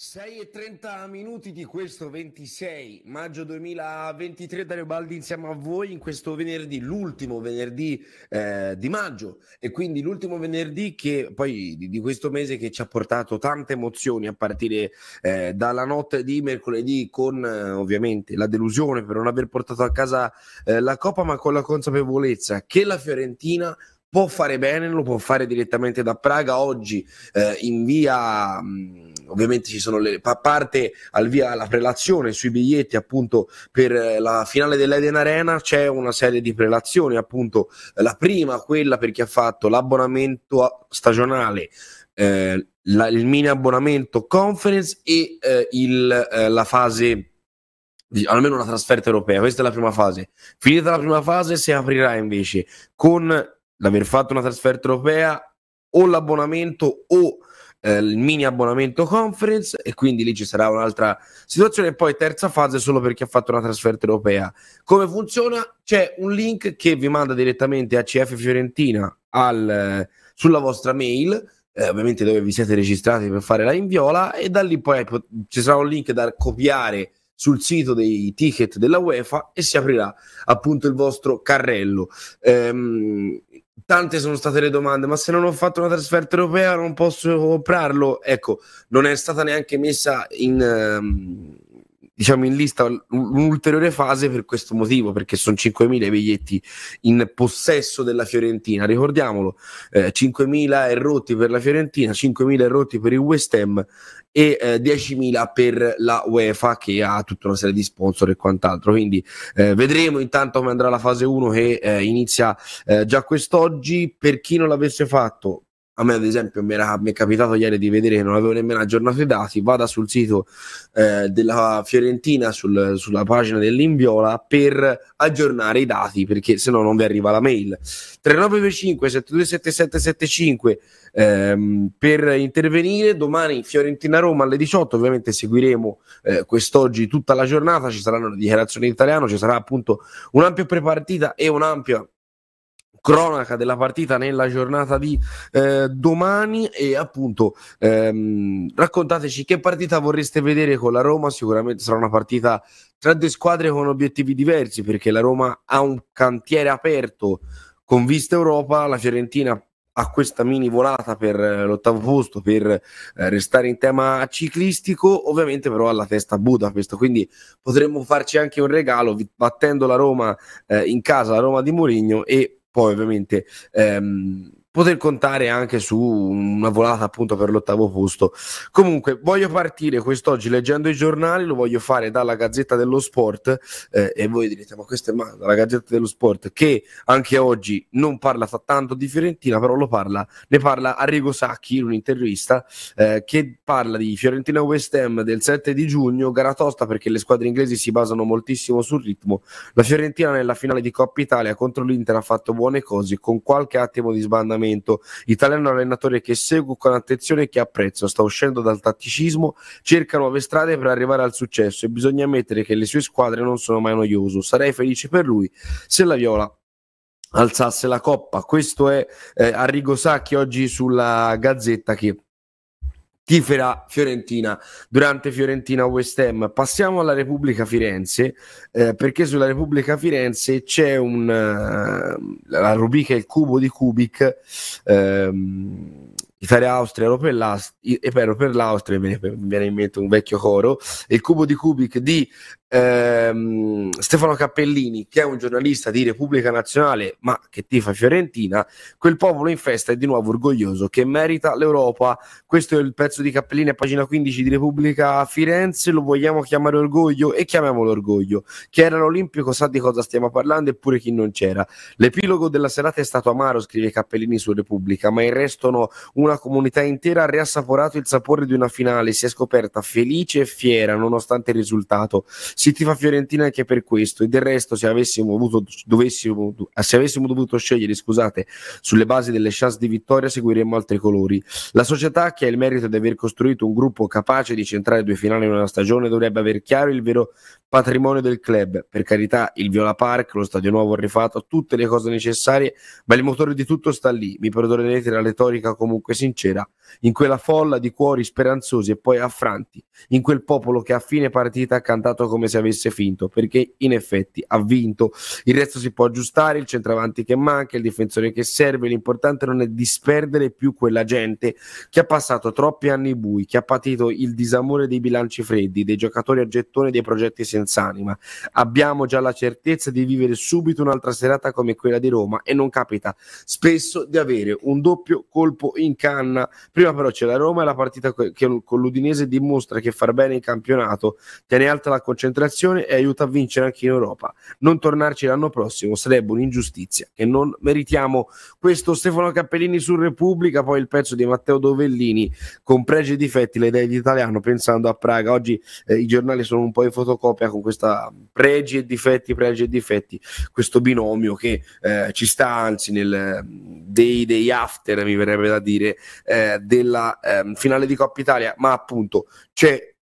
6 e 30 minuti di questo 26 maggio 2023 Dario Baldi insieme a voi in questo venerdì, l'ultimo venerdì eh, di maggio e quindi l'ultimo venerdì che poi di, di, questo mese che ci ha portato tante emozioni a partire eh, dalla notte di mercoledì con eh, ovviamente la delusione per non aver portato a casa eh, la Coppa ma con la consapevolezza che la Fiorentina può fare bene, lo può fare direttamente da Praga. Oggi eh, in via, mh, ovviamente ci sono le, a parte al via la prelazione sui biglietti appunto per eh, la finale dell'Eden Arena, c'è una serie di prelazioni, appunto la prima, quella per chi ha fatto l'abbonamento stagionale. Eh, la, il mini abbonamento conference e eh, il, eh, la fase almeno una trasferta europea. Questa è la prima fase. Finita la prima fase, si aprirà invece con l'aver fatto una trasferta europea o l'abbonamento o eh, il mini abbonamento conference e quindi lì ci sarà un'altra situazione. E poi terza fase solo per chi ha fatto una trasferta europea. Come funziona? C'è un link che vi manda direttamente a CF Fiorentina al, eh, sulla vostra mail eh, ovviamente dove vi siete registrati per fare la inviola e da lì poi ci sarà un link da copiare sul sito dei ticket della UEFA e si aprirà appunto il vostro carrello. Ehm, tante sono state le domande, ma se non ho fatto una trasferta europea non posso comprarlo? Ecco, non è stata neanche messa in, ehm, diciamo in lista un'ulteriore fase per questo motivo, perché sono 5.000 i biglietti in possesso della Fiorentina, ricordiamolo, eh, 5.000 rotti per la Fiorentina, 5.000 rotti per il West Ham e eh, 10.000 per la UEFA che ha tutta una serie di sponsor e quant'altro, quindi eh, vedremo intanto come andrà la fase 1 che eh, inizia eh, già quest'oggi, per chi non l'avesse fatto a me ad esempio mi, era, mi è capitato ieri di vedere che non avevo nemmeno aggiornato i dati, vada sul sito eh, della Fiorentina, sul, sulla pagina dell'Inviola per aggiornare i dati, perché se no non vi arriva la mail. 3925 727775 ehm, per intervenire, domani Fiorentina-Roma alle 18, ovviamente seguiremo eh, quest'oggi tutta la giornata, ci saranno le dichiarazioni in italiano, ci sarà appunto un'ampia prepartita e un'ampia cronaca della partita nella giornata di eh, domani e appunto ehm, raccontateci che partita vorreste vedere con la Roma. Sicuramente sarà una partita tra due squadre con obiettivi diversi perché la Roma ha un cantiere aperto con vista Europa. La Fiorentina ha questa mini volata per eh, l'ottavo posto per eh, restare in tema ciclistico ovviamente però alla testa Budapest. Quindi potremmo farci anche un regalo battendo la Roma eh, in casa la Roma di Mourinho e poi ovviamente ehm, poter contare anche su una volata appunto per l'ottavo posto. Comunque voglio partire quest'oggi leggendo i giornali, lo voglio fare dalla Gazzetta dello Sport eh, e voi direte ma questo è ma dalla Gazzetta dello Sport che anche oggi non parla tanto di Fiorentina, però lo parla, ne parla Arrigo Sacchi in un'intervista eh, che parla di Fiorentina West Ham del 7 di giugno, gara tosta perché le squadre inglesi si basano moltissimo sul ritmo. La Fiorentina nella finale di Coppa Italia contro l'Inter ha fatto buone cose con qualche attimo di sbandamento allenamento. Italiano allenatore che segue con attenzione e che apprezzo, sta uscendo dal tatticismo, cerca nuove strade per arrivare al successo e bisogna ammettere che le sue squadre non sono mai noioso. Sarei felice per lui se la Viola alzasse la coppa. Questo è eh, Arrigo Sacchi oggi sulla Gazzetta che tiferà Fiorentina durante Fiorentina West Ham. Passiamo alla Repubblica Firenze, eh, perché sulla Repubblica Firenze c'è un uh, la rubrica Il cubo di Kubik. Ehm, Italia-Austria, ero per, l'Austria, mi viene in mente un vecchio coro, il cubo di Kubik di ehm, Stefano Cappellini, che è un giornalista di Repubblica Nazionale, ma che tifa Fiorentina, quel popolo in festa è di nuovo orgoglioso, che merita l'Europa. Questo è il pezzo di Cappellini a pagina 15 di Repubblica Firenze, lo vogliamo chiamare orgoglio e chiamiamolo orgoglio. Chi era l'Olimpico sa di cosa stiamo parlando, eppure chi non c'era. L'epilogo della serata è stato amaro, scrive Cappellini su Repubblica, ma il resto no. Una comunità intera ha riassaporato il sapore di una finale, si è scoperta felice e fiera nonostante il risultato si tifa Fiorentina anche per questo e del resto se avessimo, avuto, dovessimo, se avessimo dovuto scegliere scusate, sulle basi delle chance di vittoria seguiremmo altri colori. La società che ha il merito di aver costruito un gruppo capace di centrare due finali in una stagione dovrebbe aver chiaro il vero patrimonio del club. Per carità, il Viola Park, lo stadio nuovo rifatto, tutte le cose necessarie, ma il motore di tutto sta lì. Mi perdonerete la retorica comunque sincera, in quella folla di cuori speranzosi e poi affranti, in quel popolo che a fine partita ha cantato come se avesse finto, perché in effetti ha vinto. Il resto si può aggiustare, il centravanti che manca, il difensore che serve, l'importante non è disperdere più quella gente che ha passato troppi anni bui, che ha patito il disamore dei bilanci freddi, dei giocatori a gettone, dei progetti senza anima. Abbiamo già la certezza di vivere subito un'altra serata come quella di Roma e non capita spesso di avere un doppio colpo in canna. Prima però c'è la Roma e la partita che con l'Udinese dimostra che far bene in campionato tiene alta la concentrazione e aiuta a vincere anche in Europa. Non tornarci l'anno prossimo sarebbe un'ingiustizia che non meritiamo. Questo Stefano Cappellini su Repubblica, poi il pezzo di Matteo Dovellini con pregi e difetti, le idee di italiano pensando a Praga. Oggi eh, i giornali sono un po' in fotocopia con questa pregi e difetti, pregi e difetti, questo binomio che eh, ci sta anzi nel day, day after, mi verrebbe da dire, eh, della ehm, finale di Coppa Italia, ma appunto c'è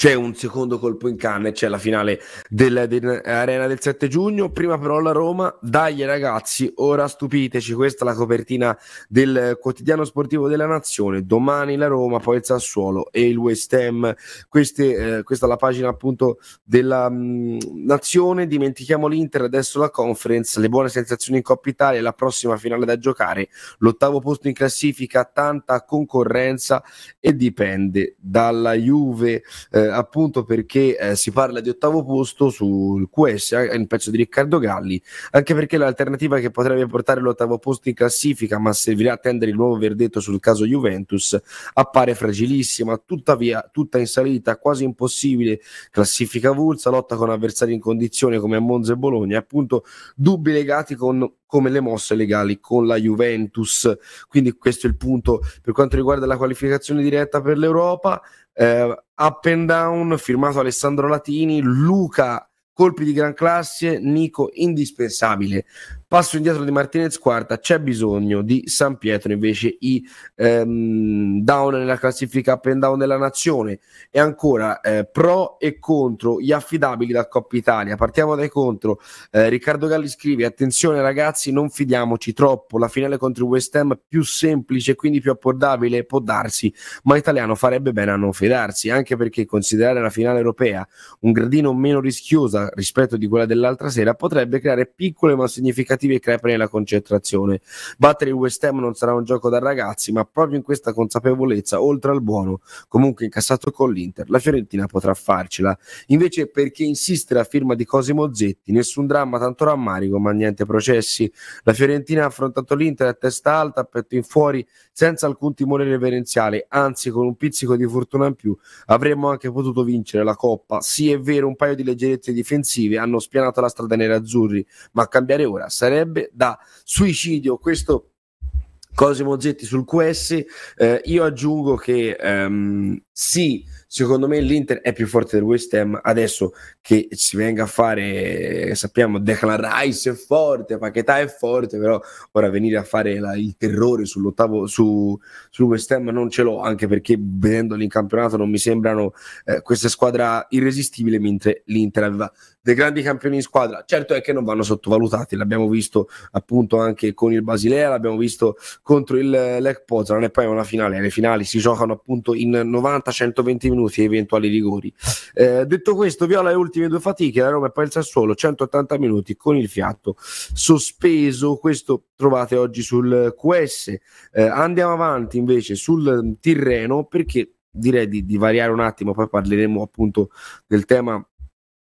c'è un secondo colpo in canna e c'è la finale dell'Arena del 7 giugno. Prima però la Roma, dai ragazzi, ora stupiteci. Questa è la copertina del quotidiano sportivo della nazione. Domani la Roma, poi il Sassuolo e il West Ham. Queste, eh, questa è la pagina appunto della mh, nazione. Dimentichiamo l'Inter, adesso la conference, le buone sensazioni in Coppa Italia, la prossima finale da giocare. L'ottavo posto in classifica, tanta concorrenza e dipende dalla Juve. Eh, appunto perché eh, si parla di ottavo posto sul QS, il pezzo di Riccardo Galli, anche perché l'alternativa che potrebbe portare l'ottavo posto in classifica, ma servirà a attendere il nuovo verdetto sul caso Juventus, appare fragilissima, tuttavia tutta in salita, quasi impossibile, classifica Vulsa, lotta con avversari in condizione come a Monza e Bologna, appunto dubbi legati con come le mosse legali con la Juventus. Quindi questo è il punto per quanto riguarda la qualificazione diretta per l'Europa. Eh, up and down, firmato Alessandro Latini, Luca colpi di gran classe, Nico indispensabile. Passo indietro di Martinez quarta, c'è bisogno di San Pietro invece i ehm, down nella classifica up and down della nazione e ancora eh, pro e contro gli affidabili da Coppa Italia. Partiamo dai contro. Eh, Riccardo Galli scrive: Attenzione ragazzi, non fidiamoci troppo. La finale contro il West Ham più semplice, quindi più abbordabile, può darsi, ma Italiano farebbe bene a non fidarsi, anche perché considerare la finale europea un gradino meno rischiosa rispetto di quella dell'altra sera potrebbe creare piccole ma significative negativi e crepa nella concentrazione. Battere il West Ham non sarà un gioco da ragazzi, ma proprio in questa consapevolezza, oltre al buono, comunque incassato con l'Inter, la Fiorentina potrà farcela. Invece perché insistere a firma di Cosimo Zetti? Nessun dramma, tanto rammarico, ma niente processi. La Fiorentina ha affrontato l'Inter a testa alta, a petto in fuori, senza alcun timore reverenziale, anzi con un pizzico di fortuna in più avremmo anche potuto vincere la Coppa. Sì, è vero, un paio di leggerezze difensive hanno spianato la strada nerazzurri, ma a cambiare ora sarebbe sarebbe da suicidio. Questo Cosimo Zetti sul QS. Eh, io aggiungo che um, sì Secondo me l'Inter è più forte del West Ham. Adesso che si venga a fare, sappiamo, Declan Rice è forte, Paquetà è forte, però ora venire a fare la, il terrore sull'ottavo su, sul West Ham non ce l'ho, anche perché vedendoli in campionato non mi sembrano eh, queste squadre irresistibili, mentre l'Inter aveva dei grandi campioni in squadra. Certo è che non vanno sottovalutati, l'abbiamo visto appunto anche con il Basilea, l'abbiamo visto contro il Lech Poznan e poi una finale. Le finali si giocano appunto in 90-120 minuti minuti eventuali rigori. Eh, detto questo, Viola le ultime due fatiche, la Roma e poi il Sassuolo, 180 minuti con il fiato sospeso. Questo trovate oggi sul QS. Eh, andiamo avanti invece sul Tirreno perché direi di, di variare un attimo, poi parleremo appunto del tema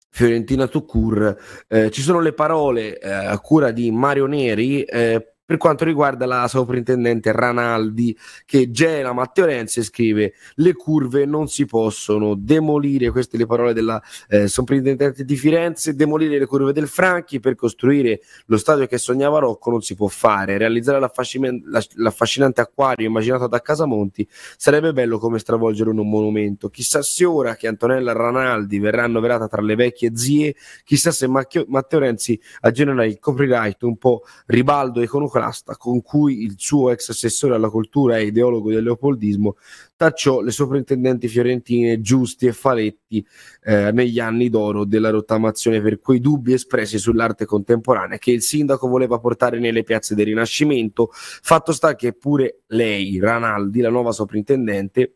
Fiorentina Tucur. Eh, ci sono le parole eh, a cura di Mario Neri. Eh, per quanto riguarda la sovrintendente Ranaldi che gela Matteo Renzi e scrive le curve non si possono demolire, queste le parole della eh, sovrintendente di Firenze, demolire le curve del Franchi per costruire lo stadio che sognava Rocco non si può fare, realizzare l'affascinante acquario immaginato da Casamonti sarebbe bello come stravolgere un monumento, chissà se ora che Antonella Ranaldi verrà annoverata tra le vecchie zie, chissà se Matteo Renzi aggiornerà il copyright un po' ribaldo e con un iconoclasta con cui il suo ex assessore alla cultura e ideologo del leopoldismo tacciò le sovrintendenti fiorentine Giusti e Faletti eh, negli anni d'oro della rottamazione per quei dubbi espressi sull'arte contemporanea che il sindaco voleva portare nelle piazze del Rinascimento. Fatto sta che pure lei, Ranaldi, la nuova sovrintendente,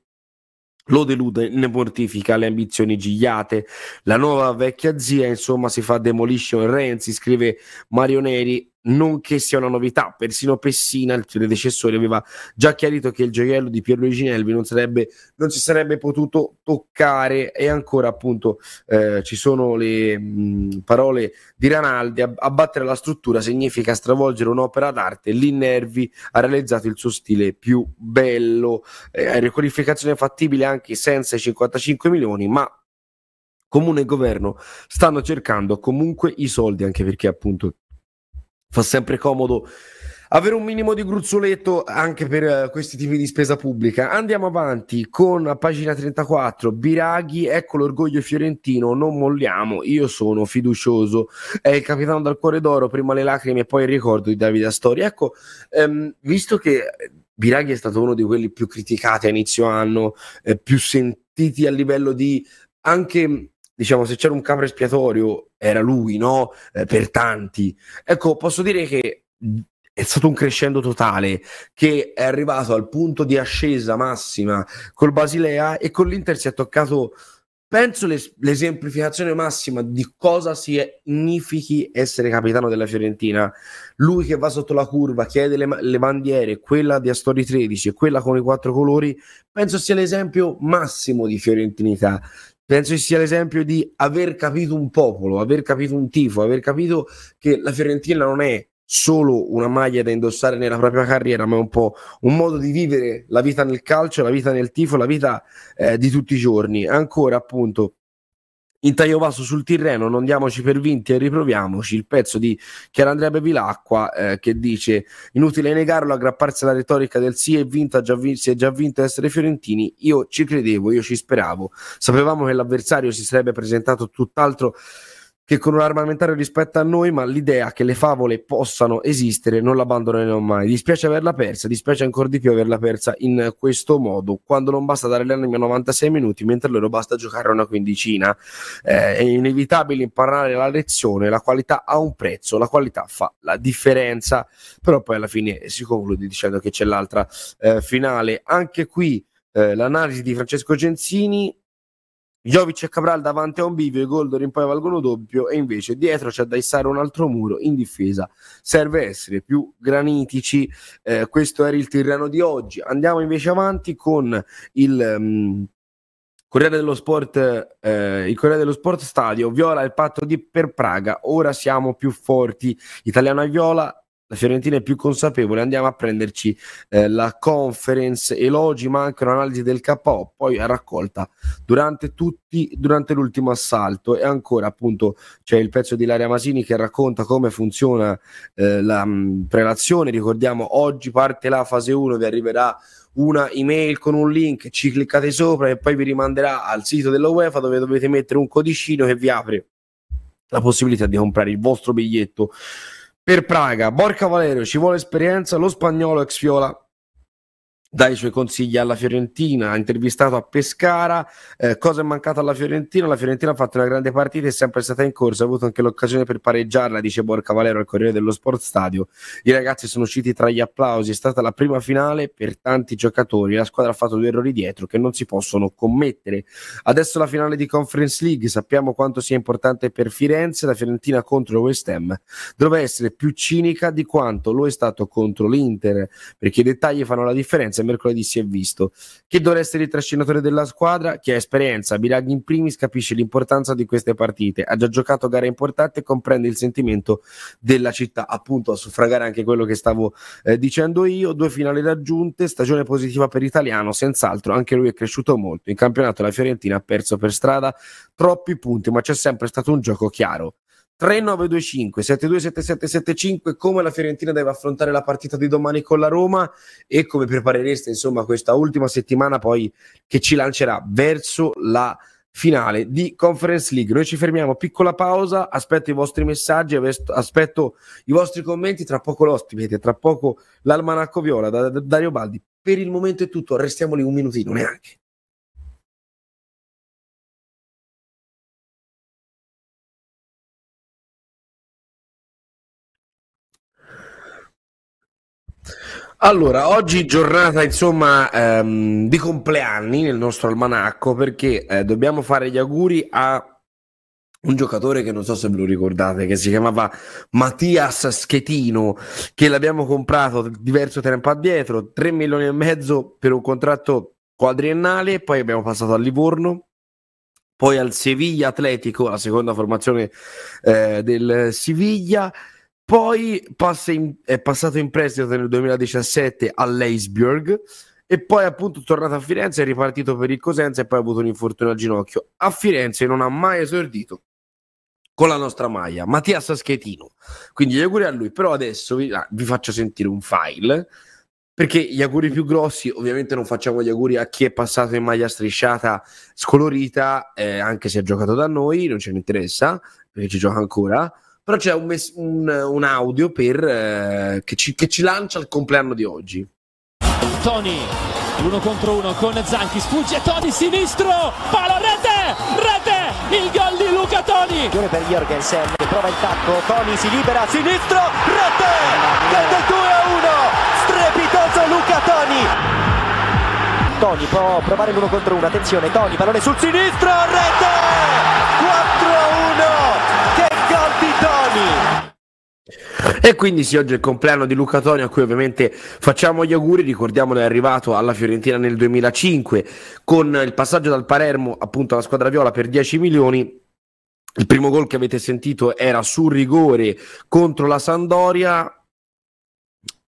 lo delude, ne mortifica le ambizioni gigliate. La nuova vecchia zia, insomma, si fa demolition Renzi, scrive Mario Neri, non che sia una novità, persino Pessina, il predecessore, aveva già chiarito che il gioiello di Pierluigi Nelvi non, sarebbe, non si sarebbe potuto toccare. E ancora appunto eh, ci sono le mh, parole di Ranaldi, abbattere la struttura significa stravolgere un'opera d'arte, lì Nervi ha realizzato il suo stile più bello, eh, riqualificazione fattibile anche senza i 55 milioni, ma comune e governo stanno cercando comunque i soldi anche perché appunto fa sempre comodo avere un minimo di gruzzoletto anche per uh, questi tipi di spesa pubblica. Andiamo avanti con pagina 34, Biraghi, ecco l'orgoglio fiorentino, non molliamo, io sono fiducioso, è il capitano dal cuore d'oro, prima le lacrime e poi il ricordo di Davide Astori. Ecco, um, visto che Biraghi è stato uno di quelli più criticati a inizio anno, eh, più sentiti a livello di anche diciamo, se c'era un capro espiatorio era lui, no? Eh, per tanti. Ecco, posso dire che è stato un crescendo totale che è arrivato al punto di ascesa massima col Basilea e con l'Inter si è toccato penso l'es- l'esemplificazione massima di cosa significhi essere capitano della Fiorentina. Lui che va sotto la curva, chiede le, le bandiere, quella di Astori 13 e quella con i quattro colori, penso sia l'esempio massimo di fiorentinità penso sia l'esempio di aver capito un popolo, aver capito un tifo, aver capito che la Fiorentina non è solo una maglia da indossare nella propria carriera, ma è un po' un modo di vivere la vita nel calcio, la vita nel tifo, la vita eh, di tutti i giorni. Ancora appunto in taglio basso sul Tirreno, non diamoci per vinti e riproviamoci. Il pezzo di Chiarandrea Bevilacqua eh, che dice: Inutile negarlo, aggrapparsi alla retorica del sì è vinto, già vi- si è già vinto essere fiorentini. Io ci credevo, io ci speravo. Sapevamo che l'avversario si sarebbe presentato tutt'altro che con un armamentario rispetto a noi, ma l'idea che le favole possano esistere non l'abbandoneremo mai. Dispiace averla persa, dispiace ancora di più averla persa in questo modo, quando non basta dare l'anima 96 minuti, mentre loro basta giocare una quindicina. Eh, è inevitabile imparare la lezione, la qualità ha un prezzo, la qualità fa la differenza, però poi alla fine si conclude dicendo che c'è l'altra eh, finale. Anche qui eh, l'analisi di Francesco Genzini Jovic e Cabral davanti a un bivio, i gol d'Orin poi valgono doppio e invece dietro c'è da issare un altro muro in difesa. Serve essere più granitici, eh, questo era il Tirreno di oggi. Andiamo invece avanti con il... Um, Corriere dello Sport, eh, il Corriere dello Sport Stadio viola il patto di per Praga. Ora siamo più forti. Italiano a viola la Fiorentina è più consapevole, andiamo a prenderci eh, la conference, elogi ma anche un'analisi del KO, poi a raccolta durante, tutti, durante l'ultimo assalto. E ancora appunto c'è il pezzo di Laria Masini che racconta come funziona eh, la mh, mm, prelazione, ricordiamo oggi parte la fase 1, vi arriverà una email con un link, ci cliccate sopra e poi vi rimanderà al sito della UEFA dove dovete mettere un codicino che vi apre la possibilità di comprare il vostro biglietto per Praga, Borca Valerio, ci vuole esperienza, lo spagnolo ex Fiola dà i suoi consigli alla Fiorentina, ha intervistato a Pescara, eh, cosa è mancato alla Fiorentina? La Fiorentina ha fatto una grande partita, è sempre stata in corsa, ha avuto anche l'occasione per pareggiarla, dice Borca Valero al Corriere dello Sport Stadio. I ragazzi sono usciti tra gli applausi, è stata la prima finale per tanti giocatori, la squadra ha fatto due errori dietro che non si possono commettere. Adesso la finale di Conference League, sappiamo quanto sia importante per Firenze, la Fiorentina contro West Ham dovrebbe essere più cinica di quanto lo è stato contro l'Inter, perché i dettagli fanno la differenza e mercoledì si è visto. Chi dovrà essere il trascinatore della squadra? Chi ha esperienza, Biraghi in primis capisce l'importanza di queste partite, ha già giocato gare importanti e comprende il sentimento della città, appunto a suffragare anche quello che stavo eh, dicendo io, due finali raggiunte, stagione positiva per Italiano, senz'altro anche lui è cresciuto molto, in campionato la Fiorentina ha perso per strada troppi punti, ma c'è sempre stato un gioco chiaro. 3925 727775 come la Fiorentina deve affrontare la partita di domani con la Roma e come preparereste insomma questa ultima settimana poi che ci lancerà verso la finale di Conference League. Noi ci fermiamo, piccola pausa, aspetto i vostri messaggi, aspetto i vostri commenti, tra poco l'ospite, tra poco l'almanacco viola da, da Dario Baldi. Per il momento è tutto, restiamo lì un minutino neanche. Allora, oggi giornata insomma ehm, di compleanni nel nostro almanacco perché eh, dobbiamo fare gli auguri a un giocatore che non so se ve lo ricordate, che si chiamava Mattias Schetino, che l'abbiamo comprato diverso tempo addietro, 3 milioni e mezzo per un contratto quadriennale, poi abbiamo passato al Livorno, poi al Sevilla Atletico, la seconda formazione eh, del Siviglia, poi in, è passato in prestito nel 2017 all'Eisberg e poi appunto tornato a Firenze, è ripartito per il Cosenza e poi ha avuto un infortunio al ginocchio. A Firenze non ha mai esordito con la nostra maglia, Mattia Saschetino. Quindi gli auguri a lui, però adesso vi, ah, vi faccio sentire un file perché gli auguri più grossi, ovviamente non facciamo gli auguri a chi è passato in maglia strisciata scolorita, eh, anche se ha giocato da noi, non ce ne interessa, perché ci gioca ancora però c'è un, mes- un, un audio per, eh, che, ci, che, ci, lancia il compleanno di oggi. Tony, uno contro uno con Zanchi, sfugge Tony sinistro, palo, rete, rete, il gol di Luca Toni. Per Jorgensen, prova il tacco, Tony si libera, sinistro, rete, del 2 a 1, strepitoso Luca Toni. Tony può provare l'uno contro uno, attenzione, Tony, pallone sul sinistro, rete, e quindi sì, oggi è il compleanno di Luca Toni a cui ovviamente facciamo gli auguri, ricordiamolo è arrivato alla Fiorentina nel 2005 con il passaggio dal Palermo appunto alla squadra viola per 10 milioni. Il primo gol che avete sentito era su rigore contro la Sandoria,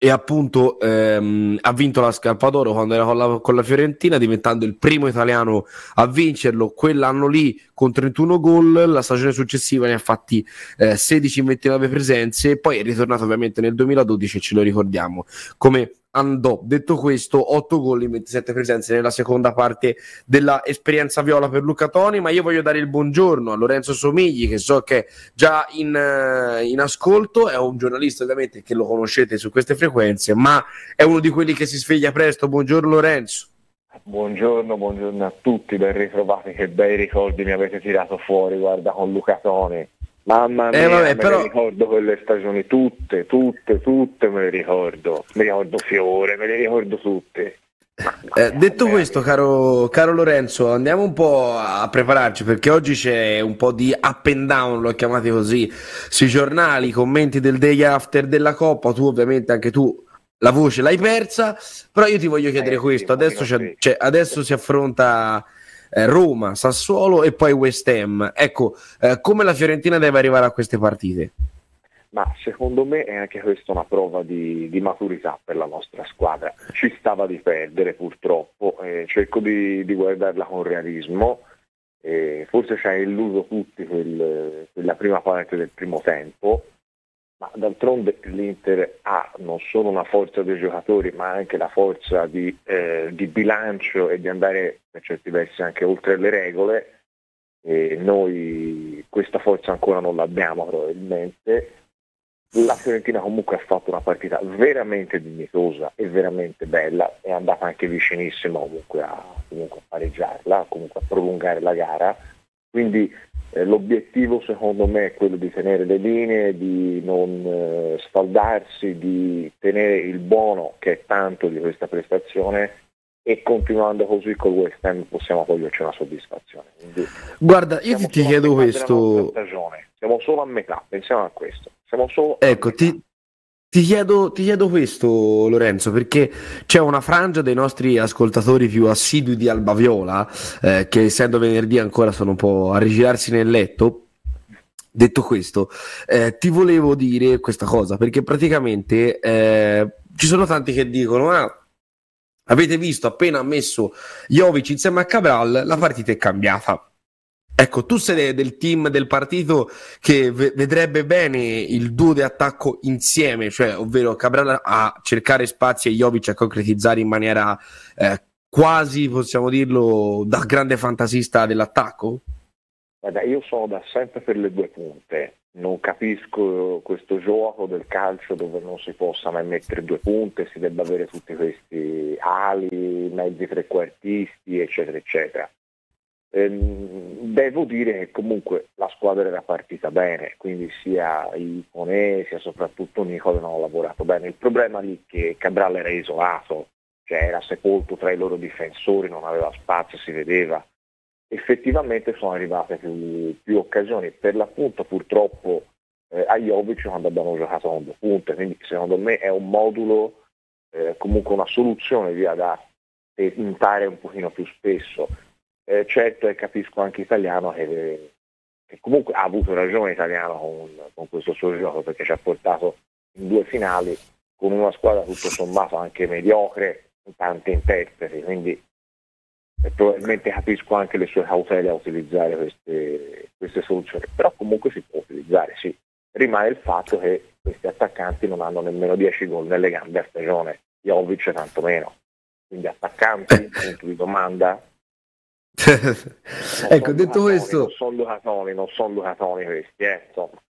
e appunto ehm, ha vinto la Scarpa d'Oro quando era con la, con la, Fiorentina, diventando il primo italiano a vincerlo quell'anno lì con 31 gol. La stagione successiva ne ha fatti eh, 16 in 29 presenze, poi è ritornato ovviamente nel 2012 e ce lo ricordiamo come andò. Detto questo, 8 gol in 27 presenze nella seconda parte dell'esperienza viola per Luca Toni, ma io voglio dare il buongiorno a Lorenzo Somigli, che so che è già in, uh, in ascolto, è un giornalista ovviamente che lo conoscete su queste frequenze, ma è uno di quelli che si sveglia presto. Buongiorno Lorenzo. Buongiorno, buongiorno a tutti, ben ritrovati, che bei ricordi mi avete tirato fuori, guarda, con Luca Toni Mamma eh, mia, eh, vabbè, però... ricordo quelle stagioni tutte, tutte, tutte me le ricordo. Mi ricordo Fiore, me le ricordo tutte. Eh, detto questo, caro, caro, Lorenzo, andiamo un po' a prepararci perché oggi c'è un po' di up and down, l'ho chiamati così, sui giornali, commenti del day after della Coppa. Tu, ovviamente, anche tu la voce l'hai persa. Però io ti voglio chiedere eh, questo: adesso, adesso si affronta eh, Roma, Sassuolo e poi West Ham. Ecco, eh, come la Fiorentina deve arrivare a queste partite? Ma secondo me è anche questa una prova di, di maturità per la nostra squadra. Ci stava di perdere purtroppo, eh, cerco di, di, guardarla con realismo. Forse ci ha illuso tutti quel, quella prima parte del primo tempo, d'altronde l'Inter ha non solo una forza dei giocatori, ma anche la forza di, eh, di bilancio e di andare per certi versi anche oltre le regole. E noi questa forza ancora non l'abbiamo probabilmente. La Fiorentina comunque ha fatto una partita veramente dignitosa e veramente bella, è andata anche vicinissima comunque a, comunque a pareggiarla, comunque a prolungare la gara. Quindi eh, l'obiettivo secondo me è quello di tenere le linee, di non eh, sfaldarsi, di tenere il buono che è tanto di questa prestazione e continuando così col West Ham possiamo toglierci una soddisfazione. Quindi, Guarda, io ti, ti chiedo questo. Siamo solo a metà, pensiamo a questo. Siamo solo ecco, ti, ti chiedo, ti chiedo, questo, Lorenzo, perché c'è una frangia dei nostri ascoltatori più assidui di Alba Viola, eh, che essendo venerdì ancora sono un po' a rigirarsi nel letto. Detto questo, eh, ti volevo dire questa cosa, perché praticamente eh, ci sono tanti che dicono: Ah, avete visto appena messo Jovic insieme a Cabral, la partita è cambiata Ecco, tu sei del team del partito che vedrebbe bene il duo di attacco insieme, cioè ovvero Cabral a cercare spazi e Jovic a concretizzare in maniera eh, quasi, possiamo dirlo, da grande fantasista dell'attacco? Guarda, io sono da sempre per le due punte, non capisco questo gioco del calcio dove non si possa mai mettere due punte, si debba avere tutti questi ali, mezzi trequartisti, eccetera, eccetera. Ehm, devo dire che comunque la squadra era partita bene, quindi sia Ipone sia soprattutto Nicole hanno lavorato bene. Il problema lì è che Cabral era isolato, cioè era sepolto tra i loro difensori, non aveva spazio, si vedeva. Effettivamente sono arrivate più, più occasioni, per l'appunto purtroppo eh, a Jovic quando abbiamo giocato con due punte, quindi secondo me è un modulo, eh, comunque una soluzione via da tentare un pochino più spesso eh, certo e capisco anche italiano che, che, comunque ha avuto ragione italiano con, con, questo suo gioco perché ci ha portato in due finali con una squadra tutto sommato anche mediocre in tanti interpreti, quindi probabilmente capisco anche le sue cautele a utilizzare queste, queste soluzioni, però comunque si può utilizzare, sì. Rimane il fatto che questi attaccanti non hanno nemmeno 10 gol nelle gambe a stagione, Jovic tantomeno. Quindi attaccanti, punto di domanda, ecco, detto questo... Non sono Lucatoni, non sono Lucatoni questi, eh, insomma.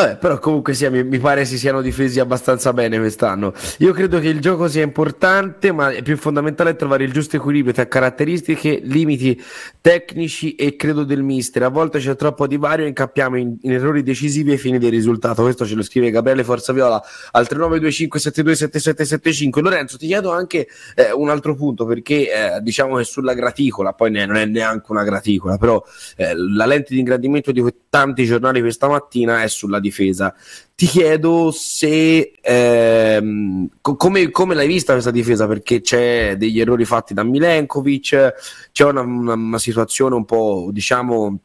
Vabbè, però comunque sia, mi, mi, pare si siano difesi abbastanza bene quest'anno. Io credo che il gioco sia importante, ma è più fondamentale trovare il giusto equilibrio tra caratteristiche, limiti tecnici e credo del mister. A volte c'è troppo divario e incappiamo in, in errori decisivi ai fini del risultato. Questo ce lo scrive Gabriele Forzaviola al 3925727775. Lorenzo, ti chiedo anche eh, un altro punto, perché eh, diciamo che sulla graticola, poi ne, non è neanche una graticola, però eh, la lente di ingrandimento di tanti giornali questa mattina è sulla difesa. Ti chiedo se ehm, co- come, come, l'hai vista questa difesa? Perché c'è degli errori fatti da Milenkovic, c'è una, una, una situazione un po', diciamo,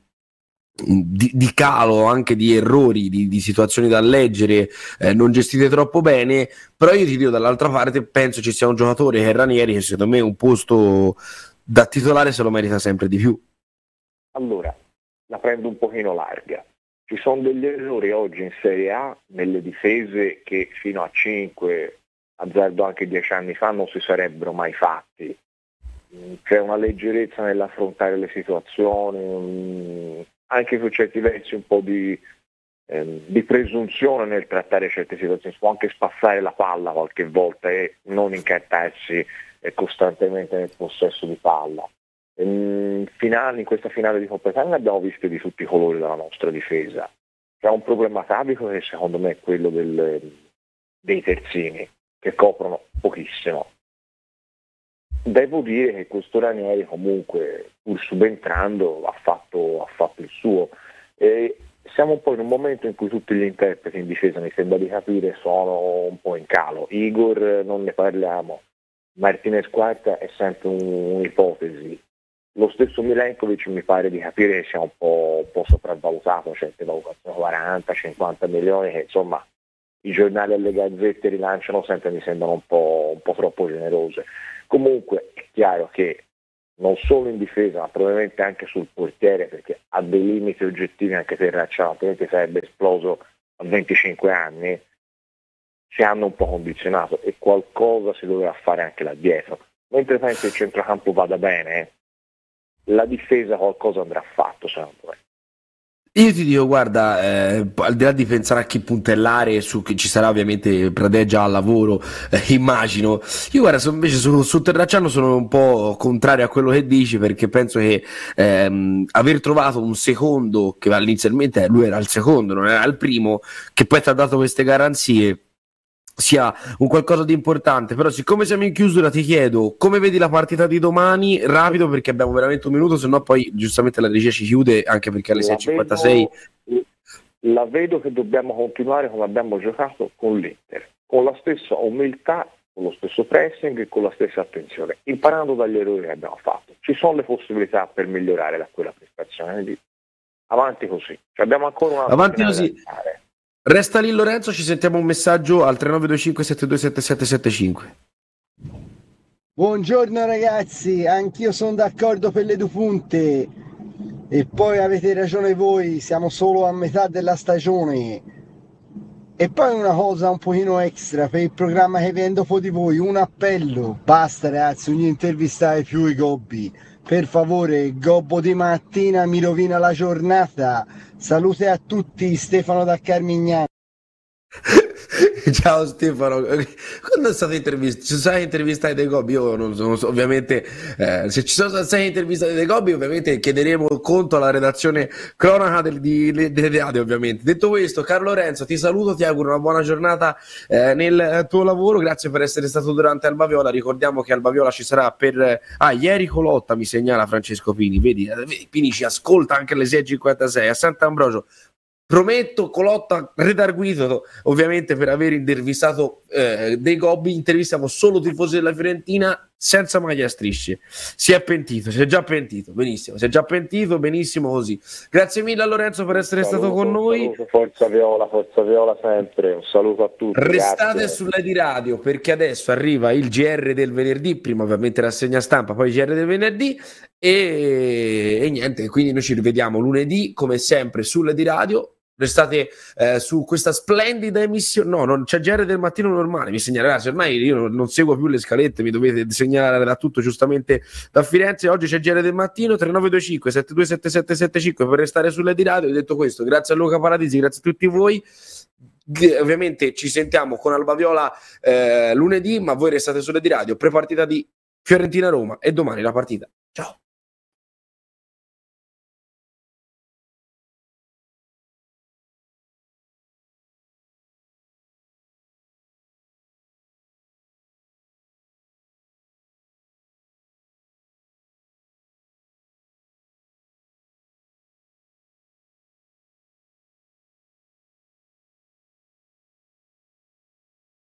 di, di, calo, anche di errori, di, di situazioni da leggere, eh, non gestite troppo bene, però io ti dico dall'altra parte, penso ci sia un giocatore che è Ranieri che secondo me un posto da titolare se lo merita sempre di più. Allora, la prendo un pochino larga. Ci sono degli errori oggi in Serie A nelle difese che fino a 5, azzardo anche 10 anni fa, non si sarebbero mai fatti. Mm, c'è una leggerezza nell'affrontare le situazioni, mm, anche su certi versi un po' di, ehm, di presunzione nel trattare certe situazioni. Si può anche spassare la palla qualche volta e non incartarsi eh, costantemente nel possesso di palla. In, finale, in questa finale di Coppa Italia abbiamo visto di tutti i colori della nostra difesa. C'è un problema atavico che secondo me è quello del, dei terzini, che coprono pochissimo. Devo dire che questo Ranieri comunque, pur subentrando, ha fatto, ha fatto il suo. E siamo un po' in un momento in cui tutti gli interpreti in difesa, mi sembra di capire, sono un po' in calo. Igor non ne parliamo, Martinez Quarta è sempre un'ipotesi, lo stesso Milenkovic mi pare di capire che sia un po', un po sopravvalutato, certe valutazioni 40-50 milioni che insomma i giornali e le gazzette rilanciano sempre mi sembrano un po', un po' troppo generose. Comunque è chiaro che non solo in difesa ma probabilmente anche sul portiere perché ha dei limiti oggettivi anche per Racciano, altrimenti sarebbe esploso a 25 anni, si hanno un po' condizionato e qualcosa si doveva fare anche là dietro. Mentre penso il centrocampo vada bene, la difesa qualcosa andrà fatto secondo me. Io ti dico, guarda, eh, al di là di pensare a chi puntellare, su che ci sarà ovviamente Pradeggia al lavoro, eh, immagino. Io guarda, so, invece su, su Terracciano sono un po' contrario a quello che dici perché penso che ehm, aver trovato un secondo, che inizialmente lui era il secondo, non era il primo, che poi ti ha dato queste garanzie sia un qualcosa di importante. Però, siccome siamo in chiusura, ti chiedo come vedi la partita di domani? Rapido, perché abbiamo veramente un minuto, se no poi giustamente la regia ci chiude anche perché alle 6.56. La vedo che dobbiamo continuare come abbiamo giocato con l'Inter, con la stessa umiltà, con lo stesso pressing e con la stessa attenzione, imparando dagli errori che abbiamo fatto. Ci sono le possibilità per migliorare da quella prestazione, quindi avanti così. Cioè abbiamo ancora una avanti così. Resta lì Lorenzo, ci sentiamo un messaggio al 3925 727775. Buongiorno ragazzi, anch'io sono d'accordo per le due punte e poi avete ragione voi, siamo solo a metà della stagione. E poi una cosa un pochino extra per il programma che vendo dopo di voi, un appello, basta ragazzi, non intervistate più i gobbi, per favore, gobbo di mattina mi rovina la giornata, salute a tutti, Stefano da Carmignano. Ciao Stefano, quando è stata intervista? Ci sono state intervistate dei Gobbi? Io non non so ovviamente, eh, se ci sono state intervistate dei Gobbi, ovviamente chiederemo conto alla redazione cronaca del, di, delle radio, ovviamente. Detto questo, Carlo Renzo, ti saluto, ti auguro una buona giornata eh, nel tuo lavoro, grazie per essere stato durante Alba Viola, ricordiamo che Alba Viola ci sarà per... Ah, ieri Colotta mi segnala Francesco Pini, vedi, vedi Pini ci ascolta anche alle 6.56 a Sant'Ambrogio, Prometto, Colotta redarguito ovviamente per aver intervistato eh, dei Gobbi, intervistiamo solo tifosi della Fiorentina senza maglia a strisce. Si è pentito, si è già pentito, benissimo, si è già pentito, benissimo così. Grazie mille a Lorenzo per essere saluto, stato con noi. Saluto, forza Viola, forza Viola sempre, un saluto a tutti. Restate grazie. sulla di radio perché adesso arriva il GR del venerdì, prima ovviamente rassegna stampa, poi il GR del venerdì e, e niente, quindi noi ci rivediamo lunedì come sempre sulla di radio restate eh, su questa splendida emissione. No, non c'è GR del mattino normale. Mi segnala, ragazzi, ormai io non, seguo più le scalette, mi dovete segnalare da tutto giustamente da Firenze. Oggi c'è GR del mattino 3925 727775 per restare sulle di radio. Ho detto questo, grazie a Luca Paradisi, grazie a tutti voi. Ovviamente ci sentiamo con Alba Viola eh, lunedì, ma voi restate sulle di radio. Prepartita di Fiorentina Roma e domani la partita. Ciao.